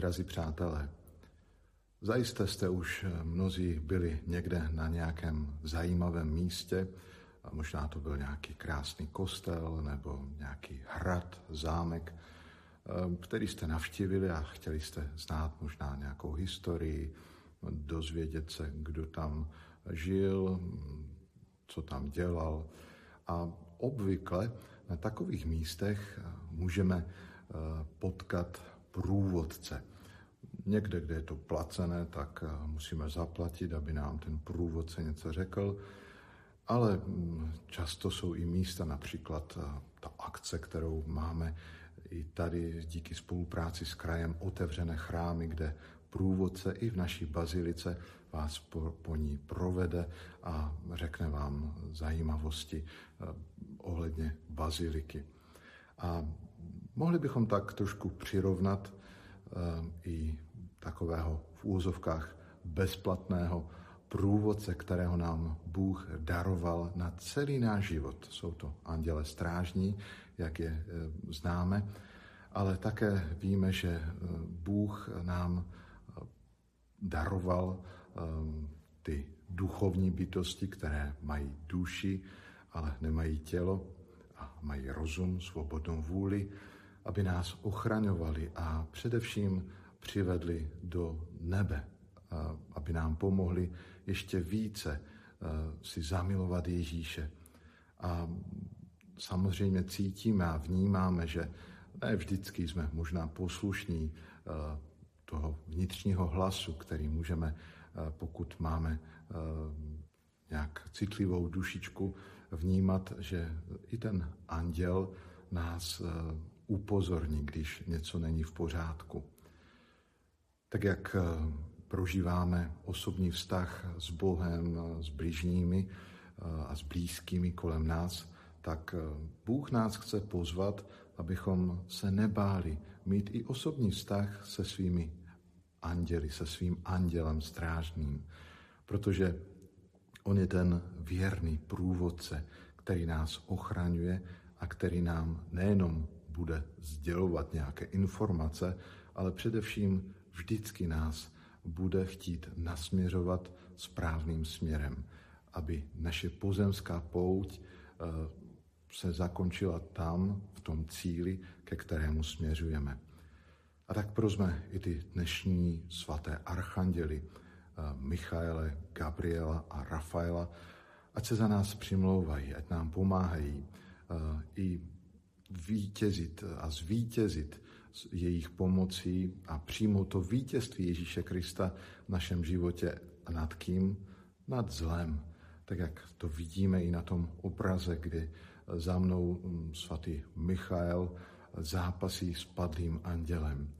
Drazí přátelé, zajisté jste už mnozí byli někde na nějakém zajímavém místě, a možná to byl nějaký krásný kostel nebo nějaký hrad, zámek, který jste navštívili a chtěli jste znát možná nějakou historii, dozvědět se, kdo tam žil, co tam dělal. A obvykle na takových místech můžeme potkat průvodce. Někde, kde je to placené, tak musíme zaplatit, aby nám ten průvodce něco řekl. Ale mm, často jsou i místa, například ta akce, kterou máme i tady díky spolupráci s krajem otevřené chrámy, kde průvodce i v naší bazilice vás po, po ní provede a řekne vám zajímavosti eh, ohledně baziliky. A mohli bychom tak trošku přirovnat eh, i takového v úzovkách bezplatného průvodce, kterého nám Bůh daroval na celý náš život. Jsou to anděle strážní, jak je eh, známe, ale také víme, že eh, Bůh nám daroval ty duchovní bytosti, které mají duši, ale nemají tělo a mají rozum, svobodnou vůli, aby nás ochraňovali a především přivedli do nebe, aby nám pomohli ještě více si zamilovat Ježíše. A samozřejmě cítíme a vnímáme, že ne vždycky jsme možná poslušní toho vnitřního hlasu, který můžeme, pokud máme nějak citlivou dušičku, vnímat, že i ten anděl nás upozorní, když něco není v pořádku. Tak jak prožíváme osobní vztah s Bohem, s bližními a s blízkými kolem nás, tak eh, Bůh nás chce pozvat, abychom se nebáli mít i osobní vztah se svými anděli, se svým andělem strážným, protože on je ten věrný průvodce, který nás ochraňuje a který nám nejenom bude sdělovat nějaké informace, ale především vždycky nás bude chtít nasměřovat správným směrem, aby naše pozemská pouť eh, se zakončila tam, v tom cíli, ke kterému směřujeme. A tak prosme i ty dnešní svaté archanděly, eh, Michaele, Gabriela a Rafaela, ať se za nás přimlouvají, ať nám pomáhají eh, i vítězit a zvítězit jejich pomocí a přijmout to vítězství Ježíše Krista v našem životě nad kým? Nad zlem. Tak jak to vidíme i na tom obraze, kdy za mnou mm, svatý Michael zápasí s padlým andělem.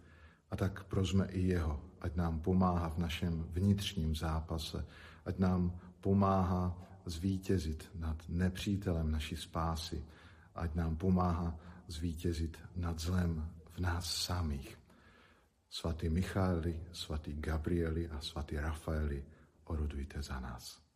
A tak prosme i jeho, ať nám pomáhá v našem vnitřním zápase, ať nám pomáhá zvítězit nad nepřítelem naší spásy, ať nám pomáhá zvítězit nad zlem v nás samých. Svatý Michaeli, svatý Gabrieli a svatý Rafaeli, orodujte za nás.